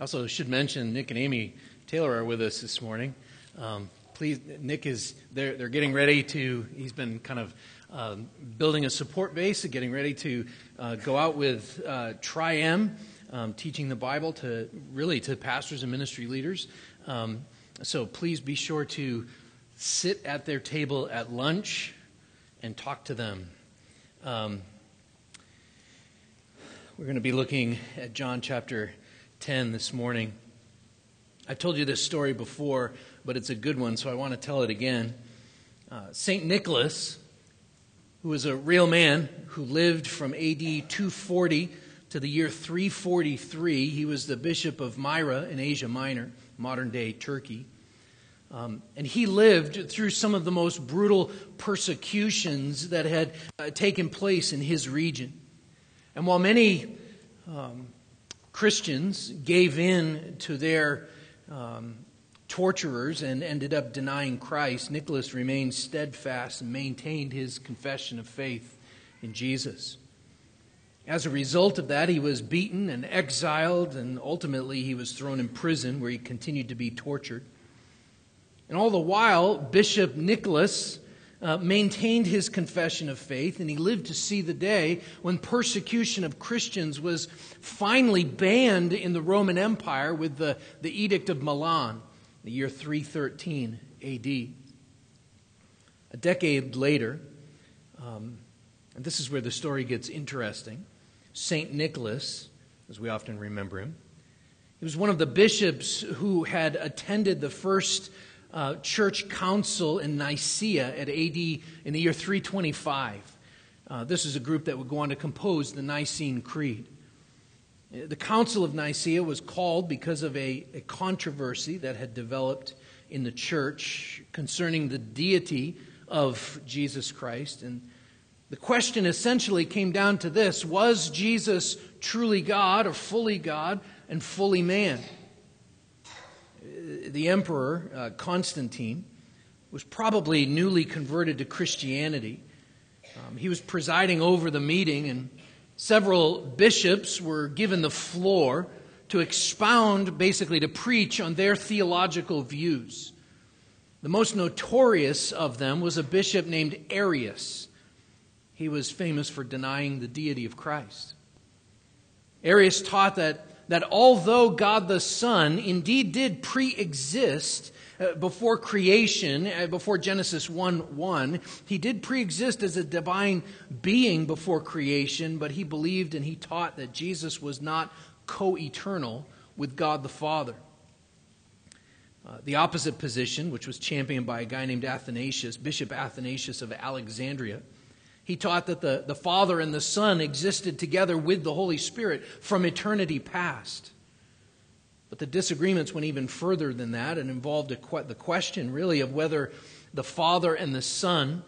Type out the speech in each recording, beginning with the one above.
Also, should mention Nick and Amy Taylor are with us this morning. Um, please, Nick is they're they're getting ready to. He's been kind of um, building a support base, and getting ready to uh, go out with uh, Tri-M, um, teaching the Bible to really to pastors and ministry leaders. Um, so please be sure to sit at their table at lunch and talk to them. Um, we're going to be looking at John chapter 10 this morning. I've told you this story before, but it's a good one, so I want to tell it again. Uh, St. Nicholas, who was a real man who lived from AD 240 to the year 343, he was the bishop of Myra in Asia Minor, modern day Turkey. Um, and he lived through some of the most brutal persecutions that had uh, taken place in his region. And while many um, Christians gave in to their um, torturers and ended up denying Christ, Nicholas remained steadfast and maintained his confession of faith in Jesus. As a result of that, he was beaten and exiled, and ultimately he was thrown in prison where he continued to be tortured. And all the while, Bishop Nicholas uh, maintained his confession of faith, and he lived to see the day when persecution of Christians was finally banned in the Roman Empire with the, the Edict of Milan, the year 313 AD. A decade later, um, and this is where the story gets interesting, St. Nicholas, as we often remember him, he was one of the bishops who had attended the first uh, church council in Nicaea at AD in the year 325. Uh, this is a group that would go on to compose the Nicene Creed. The Council of Nicaea was called because of a, a controversy that had developed in the church concerning the deity of Jesus Christ. And the question essentially came down to this Was Jesus truly God or fully God and fully man? The emperor, uh, Constantine, was probably newly converted to Christianity. Um, he was presiding over the meeting, and several bishops were given the floor to expound, basically, to preach on their theological views. The most notorious of them was a bishop named Arius. He was famous for denying the deity of Christ. Arius taught that that although God the Son indeed did pre exist uh, before creation, uh, before Genesis 1 1, he did pre exist as a divine being before creation, but he believed and he taught that Jesus was not co eternal with God the Father. Uh, the opposite position, which was championed by a guy named Athanasius, Bishop Athanasius of Alexandria, he taught that the, the Father and the Son existed together with the Holy Spirit from eternity past. But the disagreements went even further than that and involved a, the question, really, of whether the Father and the Son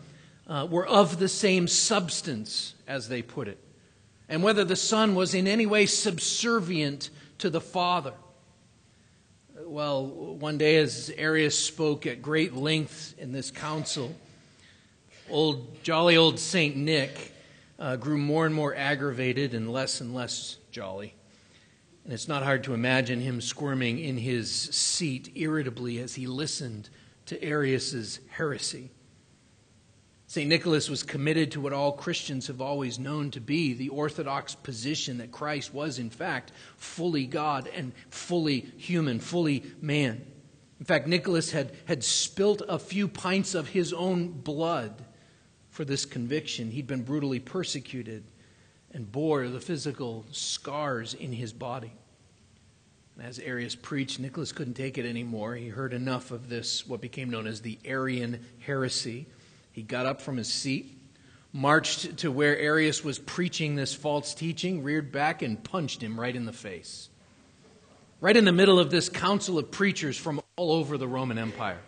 uh, were of the same substance, as they put it, and whether the Son was in any way subservient to the Father. Well, one day, as Arius spoke at great length in this council, old jolly old Saint Nick uh, grew more and more aggravated and less and less jolly. And it's not hard to imagine him squirming in his seat irritably as he listened to Arius's heresy. St. Nicholas was committed to what all Christians have always known to be the orthodox position that Christ was, in fact, fully God and fully human, fully man. In fact, Nicholas had, had spilt a few pints of his own blood for this conviction. He'd been brutally persecuted and bore the physical scars in his body. As Arius preached, Nicholas couldn't take it anymore. He heard enough of this, what became known as the Arian heresy. He got up from his seat, marched to where Arius was preaching this false teaching, reared back, and punched him right in the face. Right in the middle of this council of preachers from all over the Roman Empire.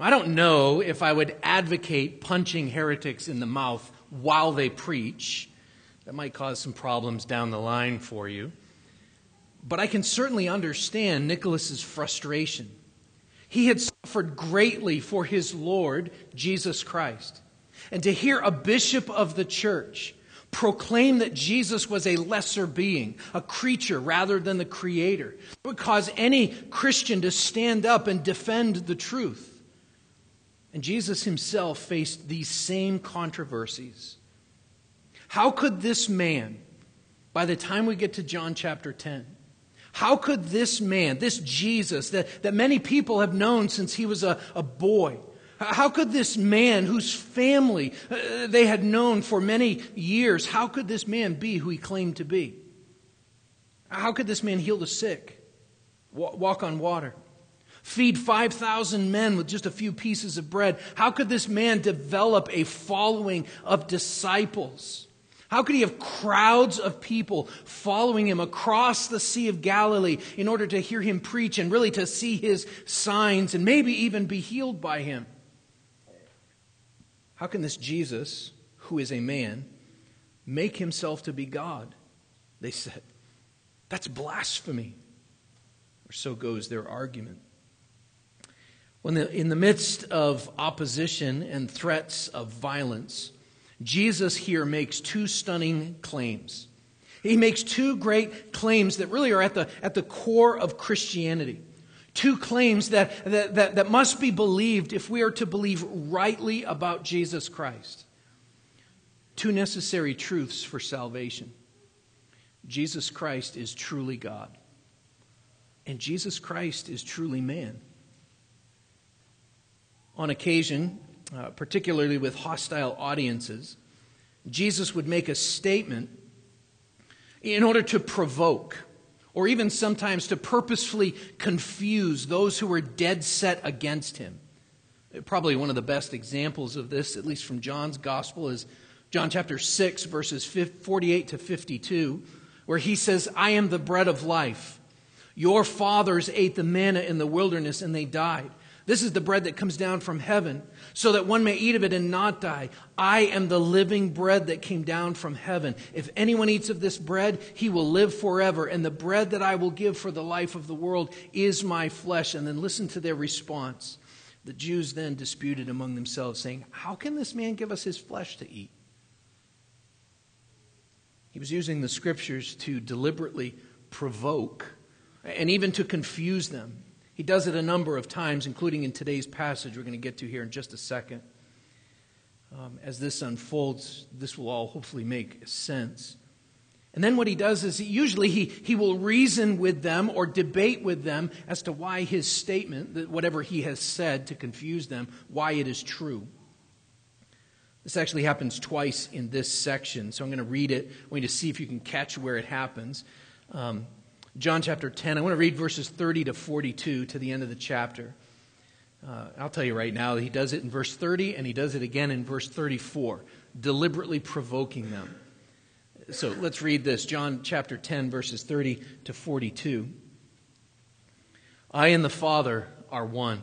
I don't know if I would advocate punching heretics in the mouth while they preach. That might cause some problems down the line for you. But I can certainly understand Nicholas's frustration. He had suffered greatly for his Lord, Jesus Christ. And to hear a bishop of the church proclaim that Jesus was a lesser being, a creature rather than the creator. Would cause any Christian to stand up and defend the truth. And Jesus himself faced these same controversies. How could this man, by the time we get to John chapter 10, how could this man, this Jesus that, that many people have known since he was a, a boy, how could this man, whose family uh, they had known for many years, how could this man be who he claimed to be? How could this man heal the sick, walk on water, feed 5,000 men with just a few pieces of bread? How could this man develop a following of disciples? How could he have crowds of people following him across the Sea of Galilee in order to hear him preach and really to see his signs and maybe even be healed by him? How can this Jesus, who is a man, make himself to be God? They said. That's blasphemy. Or so goes their argument. When the, in the midst of opposition and threats of violence, Jesus here makes two stunning claims. He makes two great claims that really are at the, at the core of Christianity. Two claims that, that, that, that must be believed if we are to believe rightly about Jesus Christ. Two necessary truths for salvation Jesus Christ is truly God, and Jesus Christ is truly man. On occasion, uh, particularly with hostile audiences, Jesus would make a statement in order to provoke or even sometimes to purposefully confuse those who were dead set against him. Probably one of the best examples of this, at least from John's gospel, is John chapter 6, verses 48 to 52, where he says, I am the bread of life. Your fathers ate the manna in the wilderness and they died. This is the bread that comes down from heaven, so that one may eat of it and not die. I am the living bread that came down from heaven. If anyone eats of this bread, he will live forever. And the bread that I will give for the life of the world is my flesh. And then listen to their response. The Jews then disputed among themselves, saying, How can this man give us his flesh to eat? He was using the scriptures to deliberately provoke and even to confuse them. He does it a number of times, including in today's passage we're going to get to here in just a second. Um, as this unfolds, this will all hopefully make sense. And then what he does is he, usually he, he will reason with them or debate with them as to why his statement, that whatever he has said to confuse them, why it is true. This actually happens twice in this section, so I'm going to read it. I want you to see if you can catch where it happens. Um, John chapter 10. I want to read verses 30 to 42 to the end of the chapter. Uh, I'll tell you right now, he does it in verse 30 and he does it again in verse 34, deliberately provoking them. So let's read this John chapter 10, verses 30 to 42. I and the Father are one.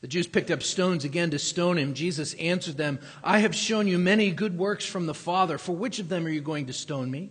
The Jews picked up stones again to stone him. Jesus answered them, I have shown you many good works from the Father. For which of them are you going to stone me?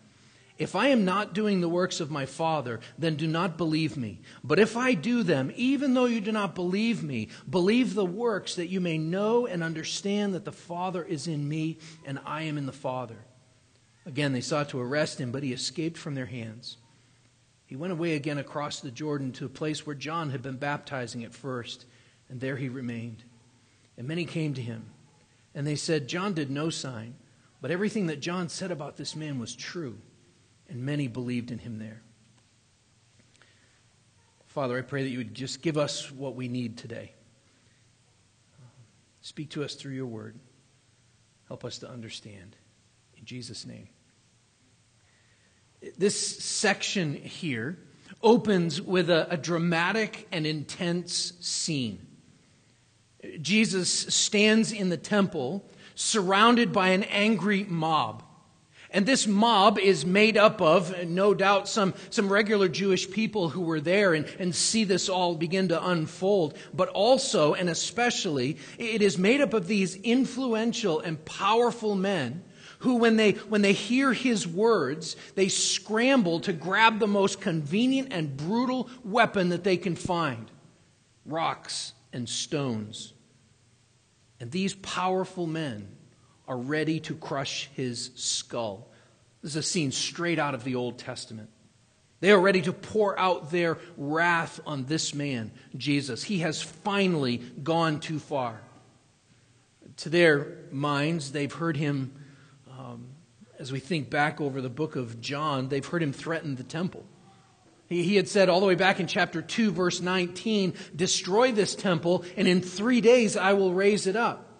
If I am not doing the works of my Father, then do not believe me. But if I do them, even though you do not believe me, believe the works that you may know and understand that the Father is in me and I am in the Father. Again, they sought to arrest him, but he escaped from their hands. He went away again across the Jordan to a place where John had been baptizing at first, and there he remained. And many came to him, and they said, John did no sign, but everything that John said about this man was true and many believed in him there. Father, I pray that you would just give us what we need today. Speak to us through your word. Help us to understand. In Jesus' name. This section here opens with a, a dramatic and intense scene. Jesus stands in the temple surrounded by an angry mob. And this mob is made up of, no doubt, some, some regular Jewish people who were there and, and see this all begin to unfold. But also, and especially, it is made up of these influential and powerful men who, when they, when they hear his words, they scramble to grab the most convenient and brutal weapon that they can find rocks and stones. And these powerful men are ready to crush his skull. This is a scene straight out of the Old Testament. They are ready to pour out their wrath on this man, Jesus. He has finally gone too far. To their minds, they've heard him, um, as we think back over the book of John, they've heard him threaten the temple. He, he had said all the way back in chapter 2, verse 19, Destroy this temple, and in three days I will raise it up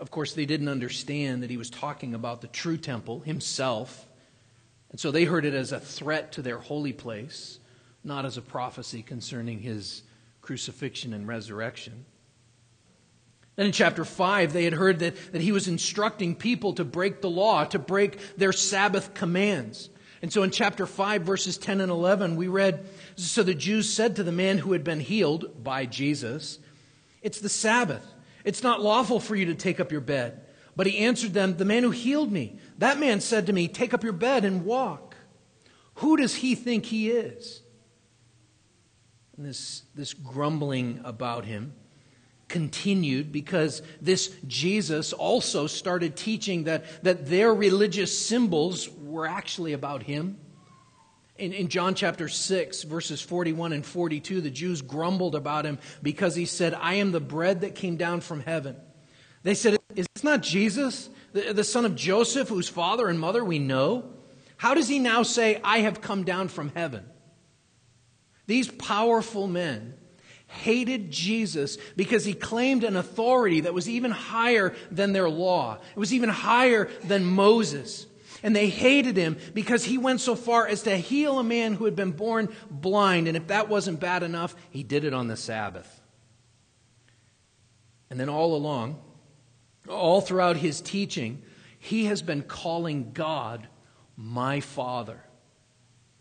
of course, they didn't understand that he was talking about the true temple himself. And so they heard it as a threat to their holy place, not as a prophecy concerning his crucifixion and resurrection. Then in chapter 5, they had heard that, that he was instructing people to break the law, to break their Sabbath commands. And so in chapter 5, verses 10 and 11, we read So the Jews said to the man who had been healed by Jesus, It's the Sabbath. It's not lawful for you to take up your bed. But he answered them, The man who healed me, that man said to me, Take up your bed and walk. Who does he think he is? And this, this grumbling about him continued because this Jesus also started teaching that, that their religious symbols were actually about him. In, in, John chapter 6, verses 41 and 42, the Jews grumbled about him because he said, I am the bread that came down from heaven. They said, Is this not Jesus, the, the son of Joseph, whose father and mother we know? How does he now say, I have come down from heaven? These powerful men hated Jesus because he claimed an authority that was even higher than their law, it was even higher than Moses. And they hated him because he went so far as to heal a man who had been born blind. And if that wasn't bad enough, he did it on the Sabbath. And then all along, all throughout his teaching, he has been calling God my Father.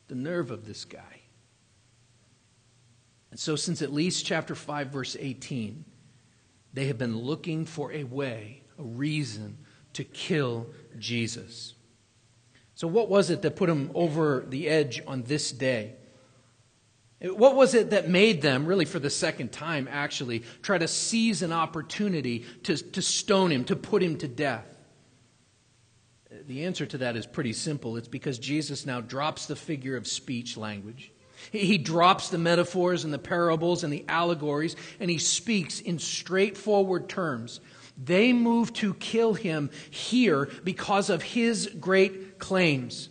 The nerve of this guy. And so, since at least chapter 5, verse 18, they have been looking for a way, a reason to kill Jesus. So, what was it that put them over the edge on this day? What was it that made them, really for the second time actually, try to seize an opportunity to, to stone him, to put him to death? The answer to that is pretty simple. It's because Jesus now drops the figure of speech language. He drops the metaphors and the parables and the allegories, and he speaks in straightforward terms they move to kill him here because of his great claims.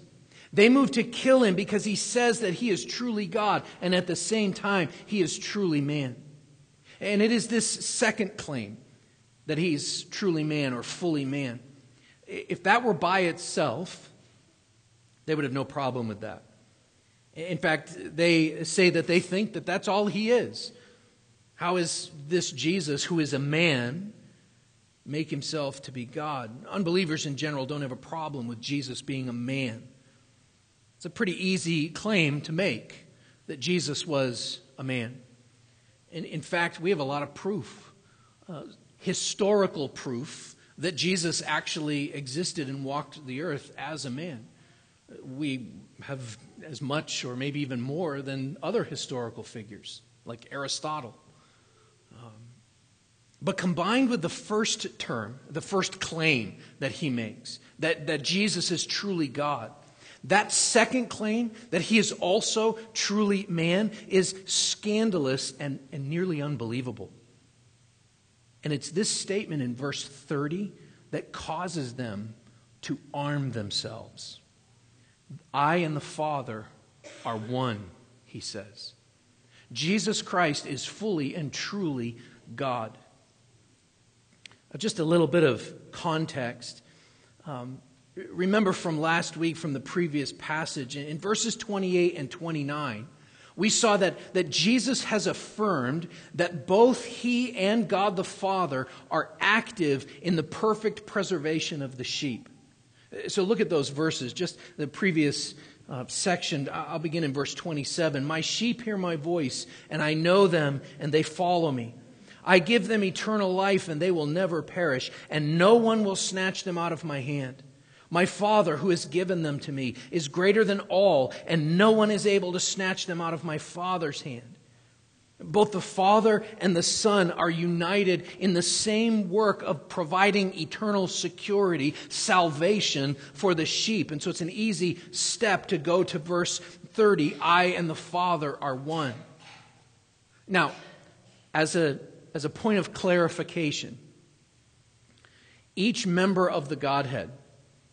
They move to kill him because he says that he is truly God, and at the same time, he is truly man. And it is this second claim that he's truly man or fully man. If that were by itself, they would have no problem with that. In fact, they say that they think that that's all he is. How is this Jesus, who is a man, make himself to be God. Unbelievers in general don't have a problem with Jesus being a man. It's a pretty easy claim to make that Jesus was a man. And in fact, we have a lot of proof, uh, historical proof, that Jesus actually existed and walked the earth as a man. We have as much or maybe even more than other historical figures like Aristotle but combined with the first term, the first claim that he makes, that, that Jesus is truly God, that second claim, that he is also truly man, is scandalous and, and nearly unbelievable. And it's this statement in verse 30 that causes them to arm themselves. I and the Father are one, he says. Jesus Christ is fully and truly God. Just a little bit of context. Um, remember from last week, from the previous passage, in verses 28 and 29, we saw that, that Jesus has affirmed that both he and God the Father are active in the perfect preservation of the sheep. So look at those verses, just the previous uh, section. I'll begin in verse 27. My sheep hear my voice, and I know them, and they follow me. I give them eternal life, and they will never perish, and no one will snatch them out of my hand. My Father, who has given them to me, is greater than all, and no one is able to snatch them out of my Father's hand. Both the Father and the Son are united in the same work of providing eternal security, salvation for the sheep. And so it's an easy step to go to verse 30 I and the Father are one. Now, as a, as a point of clarification, each member of the Godhead,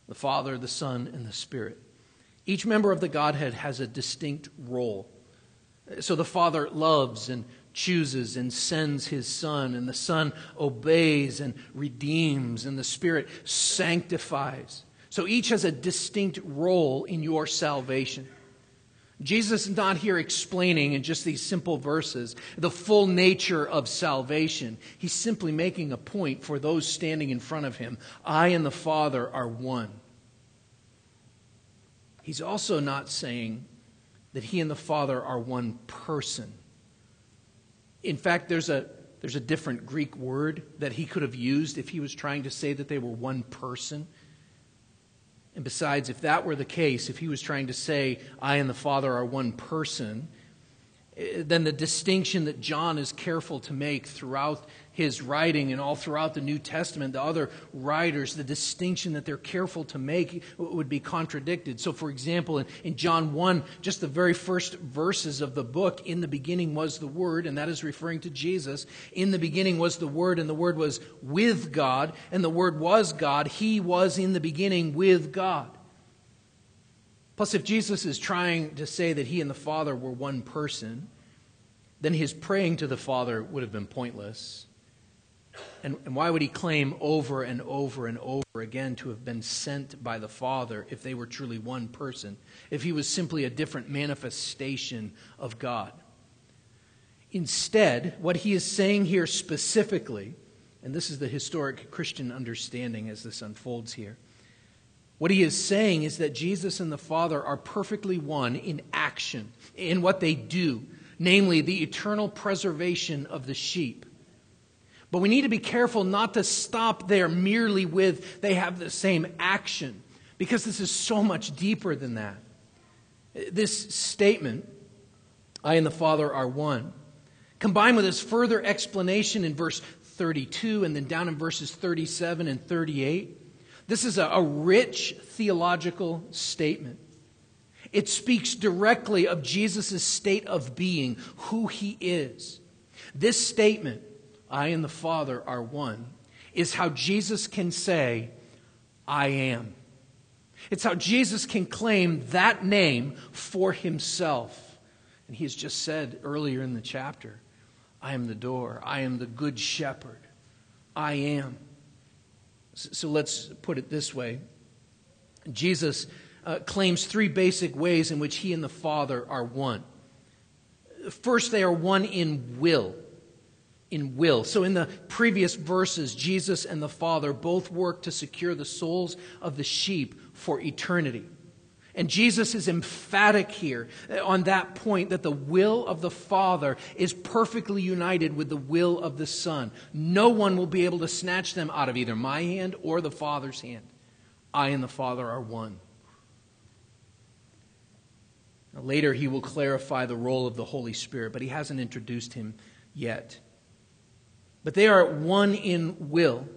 the Father, the Son, and the Spirit, each member of the Godhead has a distinct role. So the Father loves and chooses and sends his Son, and the Son obeys and redeems, and the Spirit sanctifies. So each has a distinct role in your salvation. Jesus is not here explaining in just these simple verses the full nature of salvation. He's simply making a point for those standing in front of him. I and the Father are one. He's also not saying that he and the Father are one person. In fact, there's a, there's a different Greek word that he could have used if he was trying to say that they were one person. And besides, if that were the case, if he was trying to say, I and the Father are one person, eh, then the distinction that John is careful to make throughout his writing and all throughout the New Testament, the other writers, the distinction that they're careful to make would be contradicted. So, for example, in, in, John 1, just the very first verses of the book, in the beginning was the Word, and that is referring to Jesus. In the beginning was the Word, and the Word was with God, and the Word was God. He was in the beginning with God. Plus, if Jesus is trying to say that he and the Father were one person, then his praying to the Father would have been pointless. And, and why would he claim over and over and over again to have been sent by the Father if they were truly one person, if he was simply a different manifestation of God? Instead, what he is saying here specifically, and this is the historic Christian understanding as this unfolds here, what he is saying is that Jesus and the Father are perfectly one in action, in what they do, namely the eternal preservation of the sheep but we need to be careful not to stop there merely with they have the same action, because this is so much deeper than that. This statement, I and the Father are one, combined with this further explanation in verse 32 and then down in verses 37 and 38, this is a, a rich theological statement. It speaks directly of Jesus' state of being, who he is. This statement I and the Father are one, is how Jesus can say, I am. It's how Jesus can claim that name for himself. And he has just said earlier in the chapter, I am the door, I am the good shepherd, I am. So let's put it this way Jesus uh, claims three basic ways in which he and the Father are one. First, they are one in will in will. So, in the previous verses, Jesus and the Father both work to secure the souls of the sheep for eternity. And Jesus is emphatic here on that point that the will of the Father is perfectly united with the will of the Son. No one will be able to snatch them out of either my hand or the Father's hand. I and the Father are one. Now, later, he will clarify the role of the Holy Spirit, but he hasn't introduced him yet but they are one in will.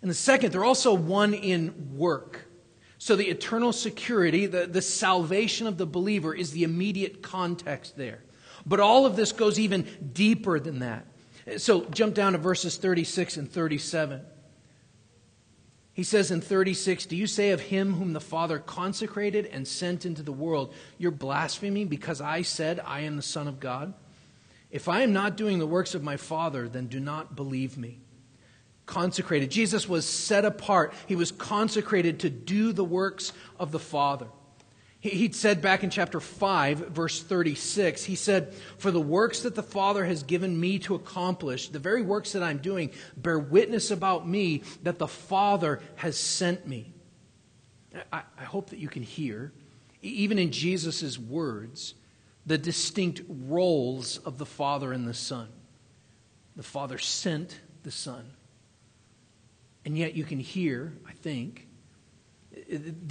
And the second, they're also one in work. So the eternal security, the, the salvation of the believer is the immediate context there. But all of this goes even deeper than that. So jump down to verses 36 and 37. He says in 36, Do you say of him whom the Father consecrated and sent into the world, You're blaspheming because I said, I am the Son of God? If I am not doing the works of my Father, then do not believe me. Consecrated. Jesus was set apart. He was consecrated to do the works of the Father. He'd said back in chapter 5, verse 36, he said, For the works that the Father has given me to accomplish, the very works that I'm doing, bear witness about me that the Father has sent me. I, I hope that you can hear, even in Jesus' words, the distinct roles of the Father and the Son. The Father sent the Son. And yet you can hear, I think,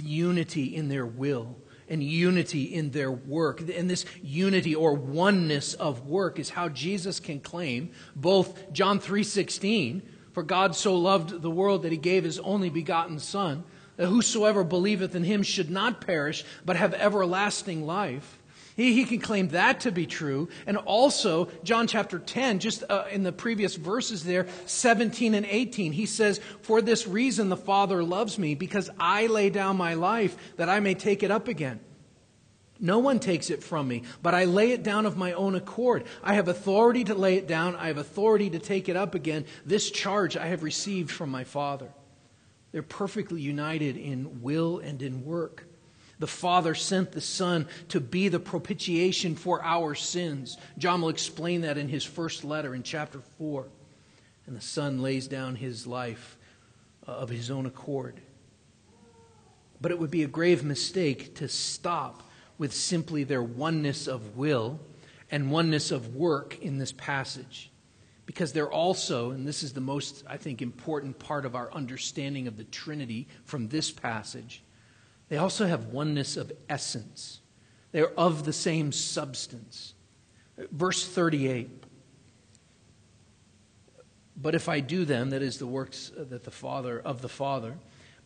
unity in their will and unity in their work. And this unity or oneness of work is how Jesus can claim both John 3:16, for God so loved the world that he gave his only begotten son, that whosoever believeth in him should not perish but have everlasting life. He, he can claim that to be true. And also, John chapter 10, just uh, in the previous verses there, 17 and 18, he says, For this reason the Father loves me, because I lay down my life that I may take it up again. No one takes it from me, but I lay it down of my own accord. I have authority to lay it down, I have authority to take it up again. This charge I have received from my Father. They're perfectly united in will and in work. The Father sent the Son to be the propitiation for our sins. John will explain that in his first letter in chapter 4. And the Son lays down his life uh, of his own accord. But it would be a grave mistake to stop with simply their oneness of will and oneness of work in this passage. Because they're also, and this is the most, I think, important part of our understanding of the Trinity from this passage, they also have oneness of essence. They're of the same substance. Verse 38 But if I do them, that is the works uh, that the Father of the Father,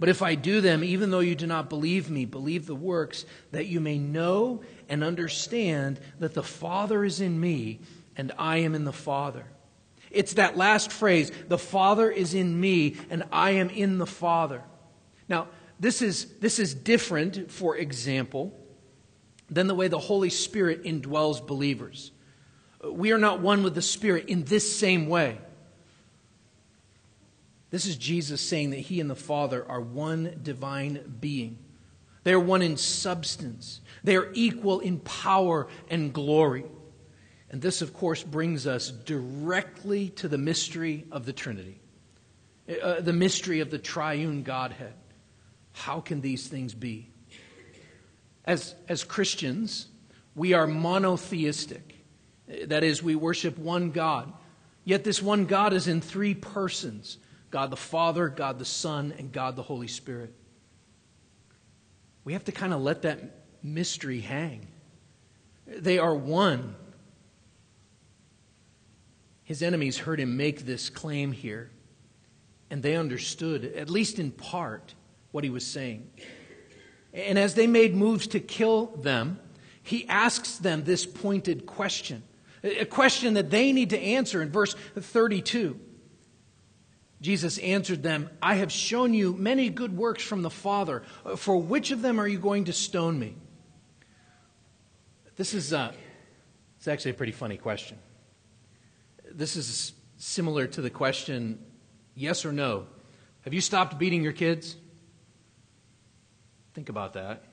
but if I do them, even though you do not believe me, believe the works, that you may know and understand that the Father is in me and I am in the Father. It's that last phrase, the Father is in me and I am in the Father. Now, this is, this is different, for example, than the way the Holy Spirit indwells believers. We are not one with the Spirit in this same way. This is Jesus saying that he and the Father are one divine being. They are one in substance, they are equal in power and glory. And this, of course, brings us directly to the mystery of the Trinity, uh, the mystery of the triune Godhead. How can these things be? As, as Christians, we are monotheistic. That is, we worship one God. Yet this one God is in three persons God the Father, God the Son, and God the Holy Spirit. We have to kind of let that mystery hang. They are one. His enemies heard him make this claim here, and they understood, at least in part, what he was saying. And as they made moves to kill them, he asks them this pointed question, a question that they need to answer in verse 32. Jesus answered them, I have shown you many good works from the Father. For which of them are you going to stone me? This is uh, actually a pretty funny question. This is similar to the question yes or no. Have you stopped beating your kids? Think about that.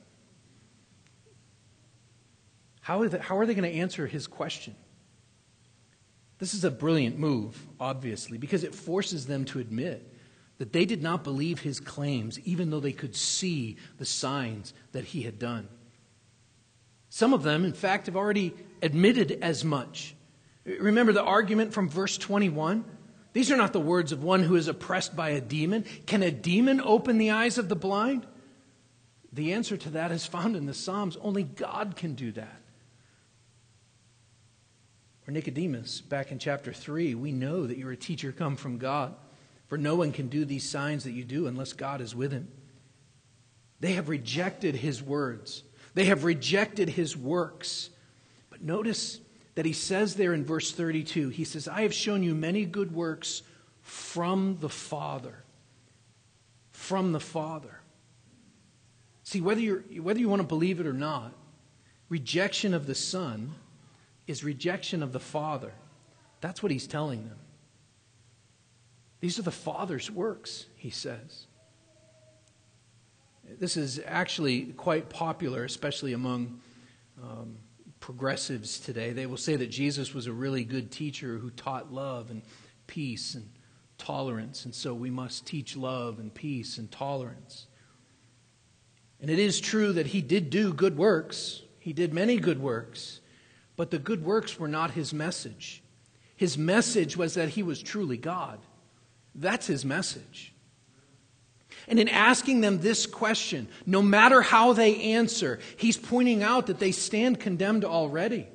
How are they, how are they going to answer his question? This is a brilliant move, obviously, because it forces them to admit that they did not believe his claims, even though they could see the signs that he had done. Some of them, in fact, have already admitted as much. Remember the argument from verse 21? These are not the words of one who is oppressed by a demon. Can a demon open the eyes of the blind? The answer to that is found in the Psalms. Only God can do that. Or Nicodemus, back in chapter 3, we know that you're a teacher come from God, for no one can do these signs that you do unless God is with him. They have rejected his words, they have rejected his works. But notice that he says there in verse 32 he says, I have shown you many good works from the Father. From the Father. See, whether, you whether you want to believe it or not, rejection of the Son is rejection of the Father. That's what he's telling them. These are the Father's works, he says. This is actually quite popular, especially among um, progressives today. They will say that Jesus was a really good teacher who taught love and peace and tolerance, and so we must teach love and peace and tolerance. And it is true that he did do good works, he did many good works, but the good works were not his message. His message was that he was truly God. That's his message. And in asking them this question, no matter how they answer, he's pointing out that they stand condemned already.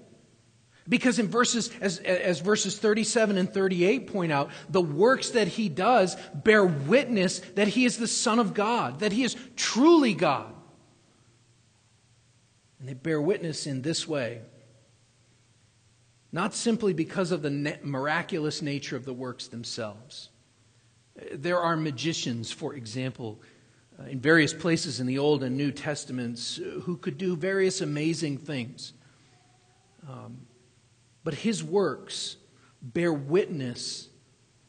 Because in verses, as, as verses 37 and 38 point out, the works that he does bear witness that he is the Son of God, that he is truly God. And they bear witness in this way. Not simply because of the miraculous nature of the works themselves. There are magicians, for example, uh, in various places in the Old and New Testaments who could do various amazing things. Um, but his works bear witness,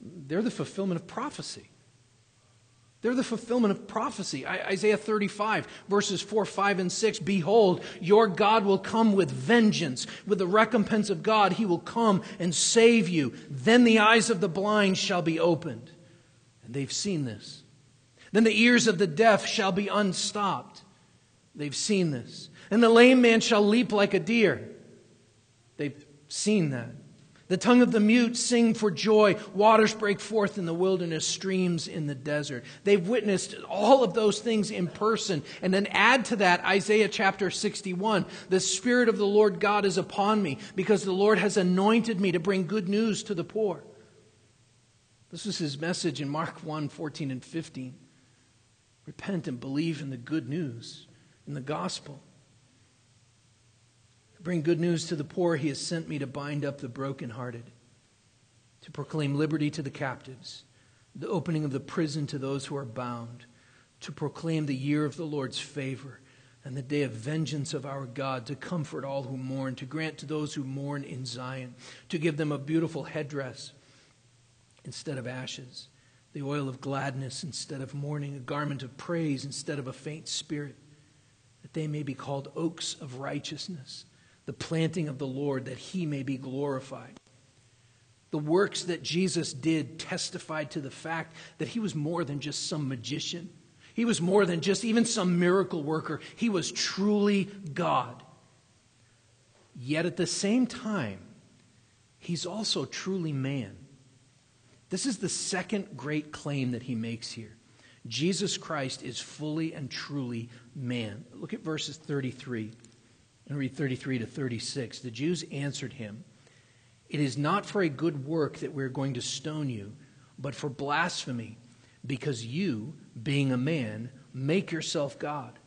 they're the fulfillment of prophecy. They're the fulfillment of prophecy. Isaiah 35, verses 4, 5, and 6 Behold, your God will come with vengeance. With the recompense of God, he will come and save you. Then the eyes of the blind shall be opened. And they've seen this. Then the ears of the deaf shall be unstopped. They've seen this. And the lame man shall leap like a deer. They've seen that. The tongue of the mute sing for joy. Waters break forth in the wilderness, streams in the desert. They've witnessed all of those things in person. And then add to that Isaiah chapter 61. The Spirit of the Lord God is upon me because the Lord has anointed me to bring good news to the poor. This is his message in Mark 1 14 and 15. Repent and believe in the good news, in the gospel bring good news to the poor, he has sent me to bind up the brokenhearted, to proclaim liberty to the captives, the opening of the prison to those who are bound, to proclaim the year of the Lord's favor and the day of vengeance of our God, to comfort all who mourn, to grant to those who mourn in Zion, to give them a beautiful headdress instead of ashes, the oil of gladness instead of mourning, a garment of praise instead of a faint spirit, that they may be called oaks of righteousness the planting of the Lord, that he may be glorified. The works that Jesus did testified to the fact that he was more than just some magician. He was more than just even some miracle worker. He was truly God. Yet at the same time, he's also truly man. This is the second great claim that he makes here. Jesus Christ is fully and truly man. Look at verses 33 and read 33 to 36. The Jews answered him, It is not for a good work that we're going to stone you, but for blasphemy, because you, being a man, make yourself God.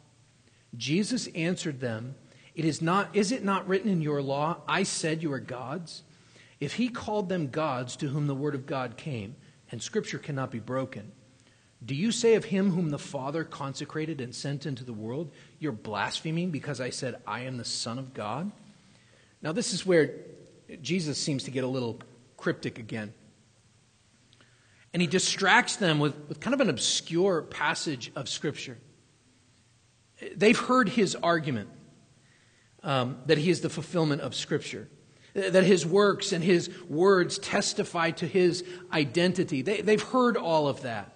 Jesus answered them, it is, not, is it not written in your law, I said you are gods? If he called them gods to whom the word of God came, and scripture cannot be broken, do you say of him whom the Father consecrated and sent into the world, You're blaspheming because I said, I am the Son of God? Now, this is where Jesus seems to get a little cryptic again. And he distracts them with, with kind of an obscure passage of Scripture. They've heard his argument um, that he is the fulfillment of Scripture, that his works and his words testify to his identity. They, they've heard all of that.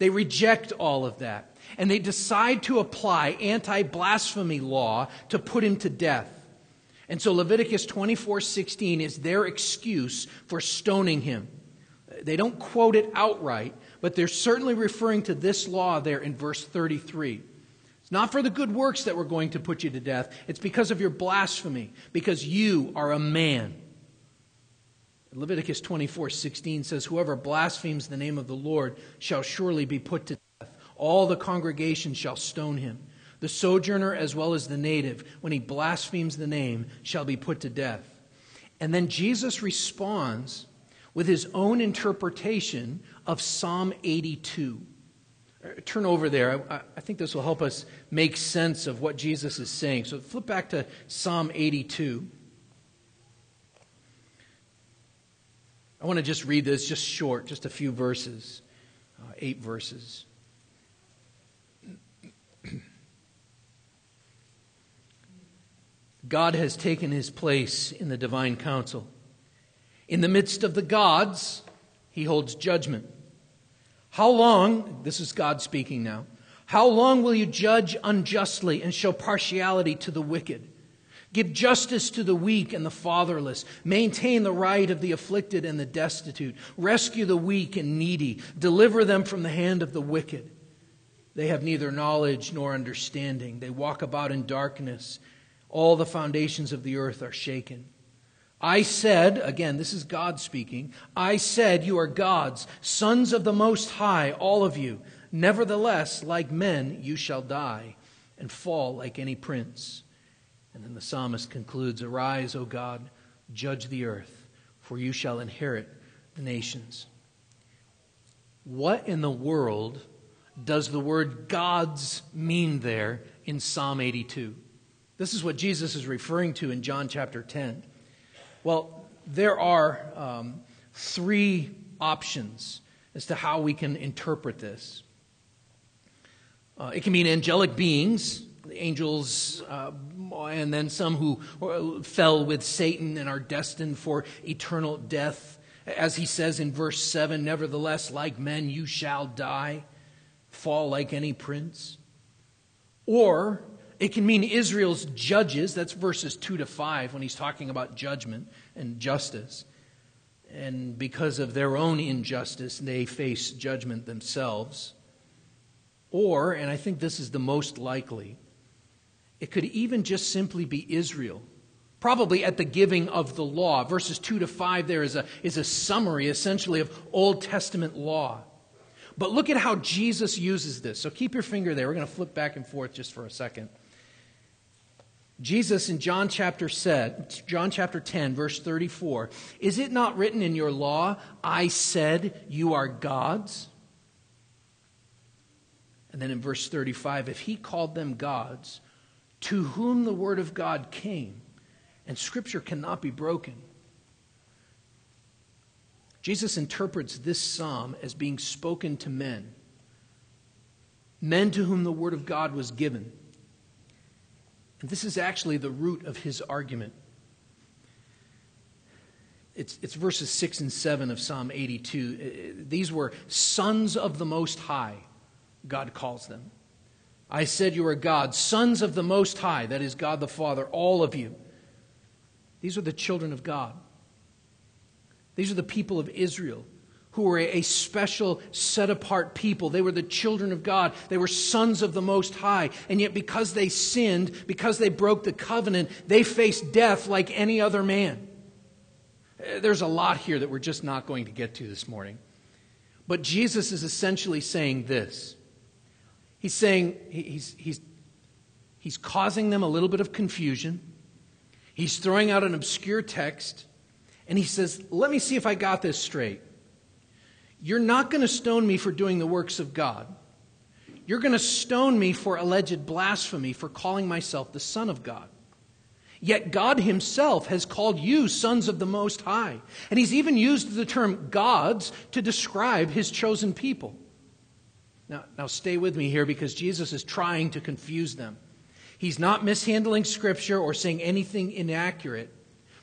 They reject all of that. And they decide to apply anti blasphemy law to put him to death. And so Leviticus 24:16 is their excuse for stoning him. They don't quote it outright, but they're certainly referring to this law there in verse 33. It's not for the good works that we're going to put you to death. It's because of your blasphemy, because you are a man. Leviticus 24 16 says, Whoever blasphemes the name of the Lord shall surely be put to death. All the congregation shall stone him. The sojourner as well as the native, when he blasphemes the name, shall be put to death. And then Jesus responds with his own interpretation of Psalm 82. Uh, turn over there. I, I, think this will help us make sense of what Jesus is saying. So flip back to Psalm 82. I want to just read this, just short, just a few verses, uh, eight verses. God has taken his place in the divine council. In the midst of the gods, he holds judgment. How long, this is God speaking now, How long will you judge unjustly and show partiality to the wicked? Give justice to the weak and the fatherless. Maintain the right of the afflicted and the destitute. Rescue the weak and needy. Deliver them from the hand of the wicked. They have neither knowledge nor understanding. They walk about in darkness. All the foundations of the earth are shaken. I said, again, this is God speaking, I said, You are gods, sons of the Most High, all of you. Nevertheless, like men, you shall die and fall like any prince. And then the psalmist concludes Arise, O God, judge the earth, for you shall inherit the nations. What in the world does the word gods mean there in Psalm 82? This is what Jesus is referring to in John chapter 10. Well, there are um, three options as to how we can interpret this. Uh, it can mean angelic beings, the angels, uh, and then some who uh, fell with Satan and are destined for eternal death. As he says in verse 7 Nevertheless, like men, you shall die, fall like any prince. Or it can mean Israel's judges. That's verses 2 to 5 when he's talking about judgment and justice. And because of their own injustice, they face judgment themselves. Or, and I think this is the most likely, it could even just simply be Israel, probably at the giving of the law. Verses 2 to 5 there is a, is a summary, essentially, of Old Testament law. But look at how Jesus uses this. So keep your finger there. We're going to flip back and forth just for a second. Jesus in John chapter said, John chapter 10 verse 34, is it not written in your law, I said you are gods? And then in verse 35, if he called them gods, to whom the word of God came, and scripture cannot be broken. Jesus interprets this psalm as being spoken to men, men to whom the word of God was given. And this is actually the root of his argument. It's, it's verses 6 and 7 of Psalm 82. Uh, these were sons of the Most High, God calls them. I said you are God, sons of the Most High, that is God the Father, all of you. These are the children of God. These are the people of Israel who were a special, set apart people. They were the children of God. They were sons of the Most High. And yet, because they sinned, because they broke the covenant, they faced death like any other man. Eh, there's a lot here that we're just not going to get to this morning. But Jesus is essentially saying this He's saying, he's, he's, he's causing them a little bit of confusion. He's throwing out an obscure text, and he says, Let me see if I got this straight. You're not going to stone me for doing the works of God. You're going to stone me for alleged blasphemy for calling myself the Son of God. Yet God Himself has called you sons of the Most High. And He's even used the term gods to describe His chosen people. Now, now stay with me here because Jesus is trying to confuse them. He's not mishandling Scripture or saying anything inaccurate,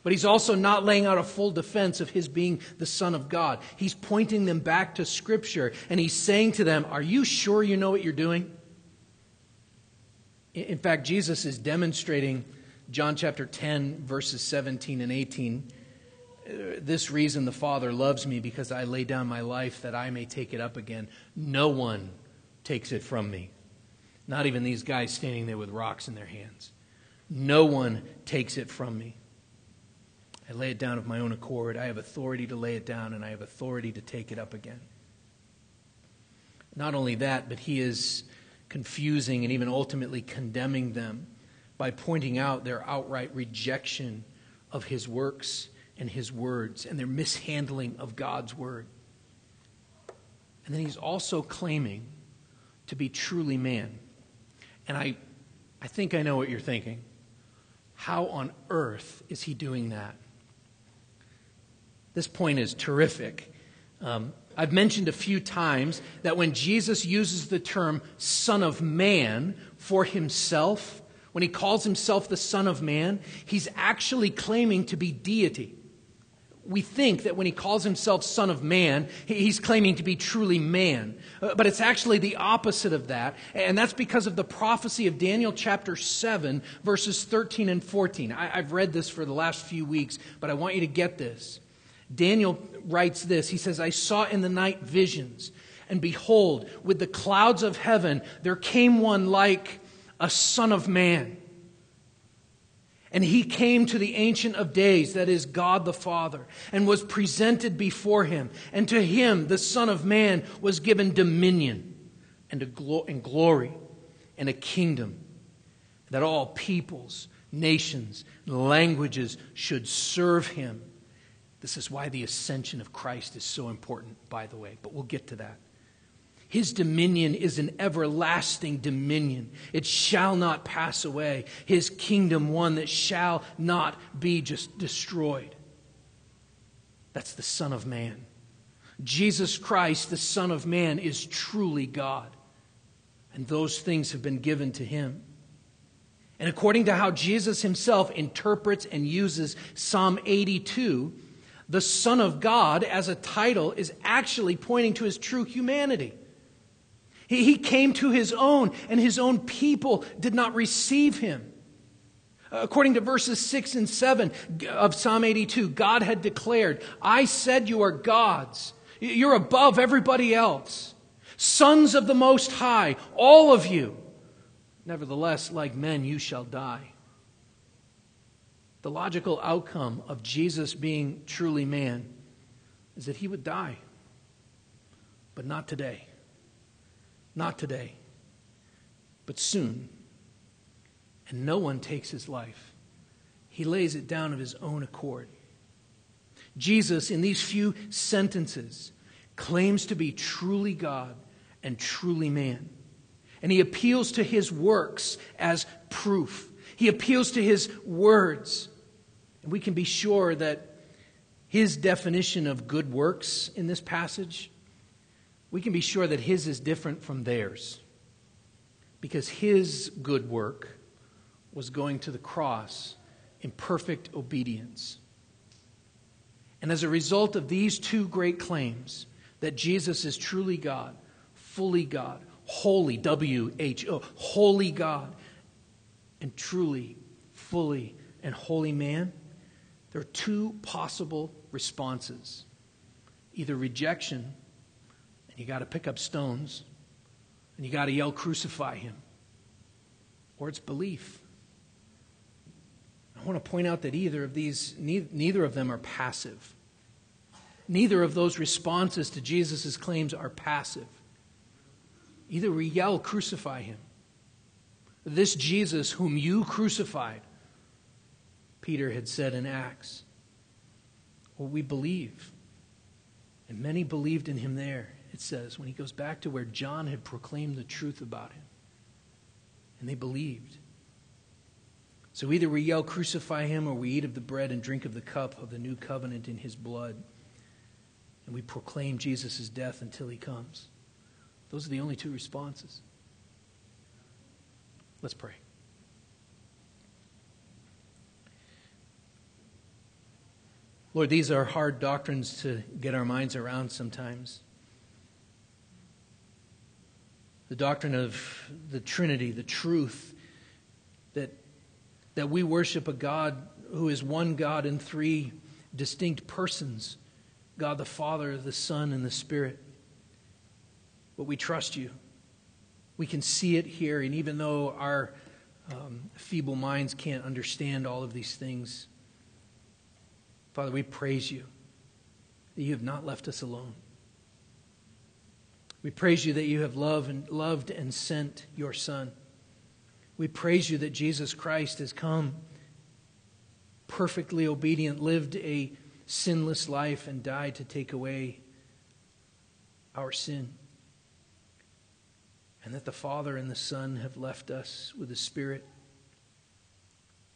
but he's also not laying out a full defense of his being the Son of God. He's pointing them back to Scripture and he's saying to them, Are you sure you know what you're doing? In fact, Jesus is demonstrating John chapter 10, verses 17 and 18. This reason the Father loves me because I lay down my life that I may take it up again. No one takes it from me. Not even these guys standing there with rocks in their hands. No one takes it from me. I lay it down of my own accord. I have authority to lay it down, and I have authority to take it up again. Not only that, but he is confusing and even ultimately condemning them by pointing out their outright rejection of his works and his words and their mishandling of God's word. And then he's also claiming to be truly man. And I, I think I know what you're thinking. How on earth is he doing that? This point is terrific. Um, I've mentioned a few times that when Jesus uses the term Son of Man for himself, when he calls himself the Son of Man, he's actually claiming to be deity. We think that when he calls himself Son of Man, he's claiming to be truly man. Uh, but it's actually the opposite of that. And that's because of the prophecy of Daniel chapter 7, verses 13 and 14. I, have read this for the last few weeks, but I want you to get this. Daniel writes this He says, I saw in the night visions, and behold, with the clouds of heaven, there came one like a Son of Man. And he came to the Ancient of Days, that is God the Father, and was presented before him. And to him, the Son of Man, was given dominion and, a glo- and glory and a kingdom, that all peoples, nations, languages should serve him. This is why the ascension of Christ is so important, by the way, but we'll get to that. His dominion is an everlasting dominion. It shall not pass away. His kingdom, one that shall not be just destroyed. That's the Son of Man. Jesus Christ, the Son of Man, is truly God. And those things have been given to him. And according to how Jesus himself interprets and uses Psalm 82, the Son of God as a title is actually pointing to his true humanity. He, he came to his own, and his own people did not receive him. According to verses 6 and 7 of Psalm 82, God had declared, I said you are gods. You're above everybody else. Sons of the Most High, all of you. Nevertheless, like men, you shall die. The logical outcome of Jesus being truly man is that he would die, but not today. Not today, but soon. And no one takes his life, he lays it down of his own accord. Jesus, in these few sentences, claims to be truly God and truly man. And he appeals to his works as proof. He appeals to his words. And we can be sure that his definition of good works in this passage we can be sure that his is different from theirs because his good work was going to the cross in perfect obedience. And as a result of these two great claims, that Jesus is truly God, fully God, wholly, W H O, wholly God, and truly, fully, and wholly man, there are two possible responses either rejection you got to pick up stones and you got to yell, Crucify him. Or it's belief. I want to point out that either of these, neither of them are passive. Neither of those responses to Jesus' claims are passive. Either we yell, Crucify him. This Jesus whom you crucified, Peter had said in Acts. Well, we believe. And many believed in him there it says, when he goes back to where John had proclaimed the truth about him. And they believed. So either we yell, Crucify him, or we eat of the bread and drink of the cup of the new covenant in his blood. And we proclaim Jesus' death until he comes. Those are the only two responses. Let's pray. Lord, these are hard doctrines to get our minds around sometimes the doctrine of the Trinity, the truth that, that we worship a God who is one God in three distinct persons God the Father, the Son, and the Spirit. But we trust you. We can see it here, and even though our um, feeble minds can't understand all of these things, Father, we praise you that you have not left us alone. We praise you that you have loved and, loved and sent your Son. We praise you that Jesus Christ has come, perfectly obedient, lived a sinless life, and died to take away our sin. And that the Father and the Son have left us with the Spirit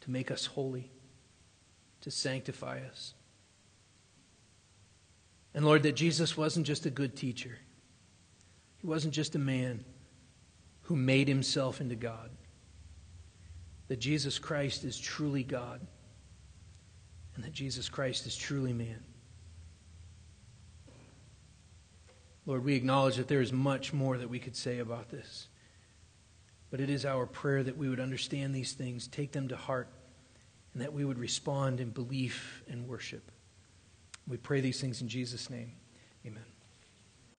to make us holy, to sanctify us. And Lord, that Jesus wasn't just a good teacher. He wasn't just a man who made himself into God. That Jesus Christ is truly God and that Jesus Christ is truly man. Lord, we acknowledge that there is much more that we could say about this. But it is our prayer that we would understand these things, take them to heart, and that we would respond in belief and worship. We pray these things in Jesus' name. Amen.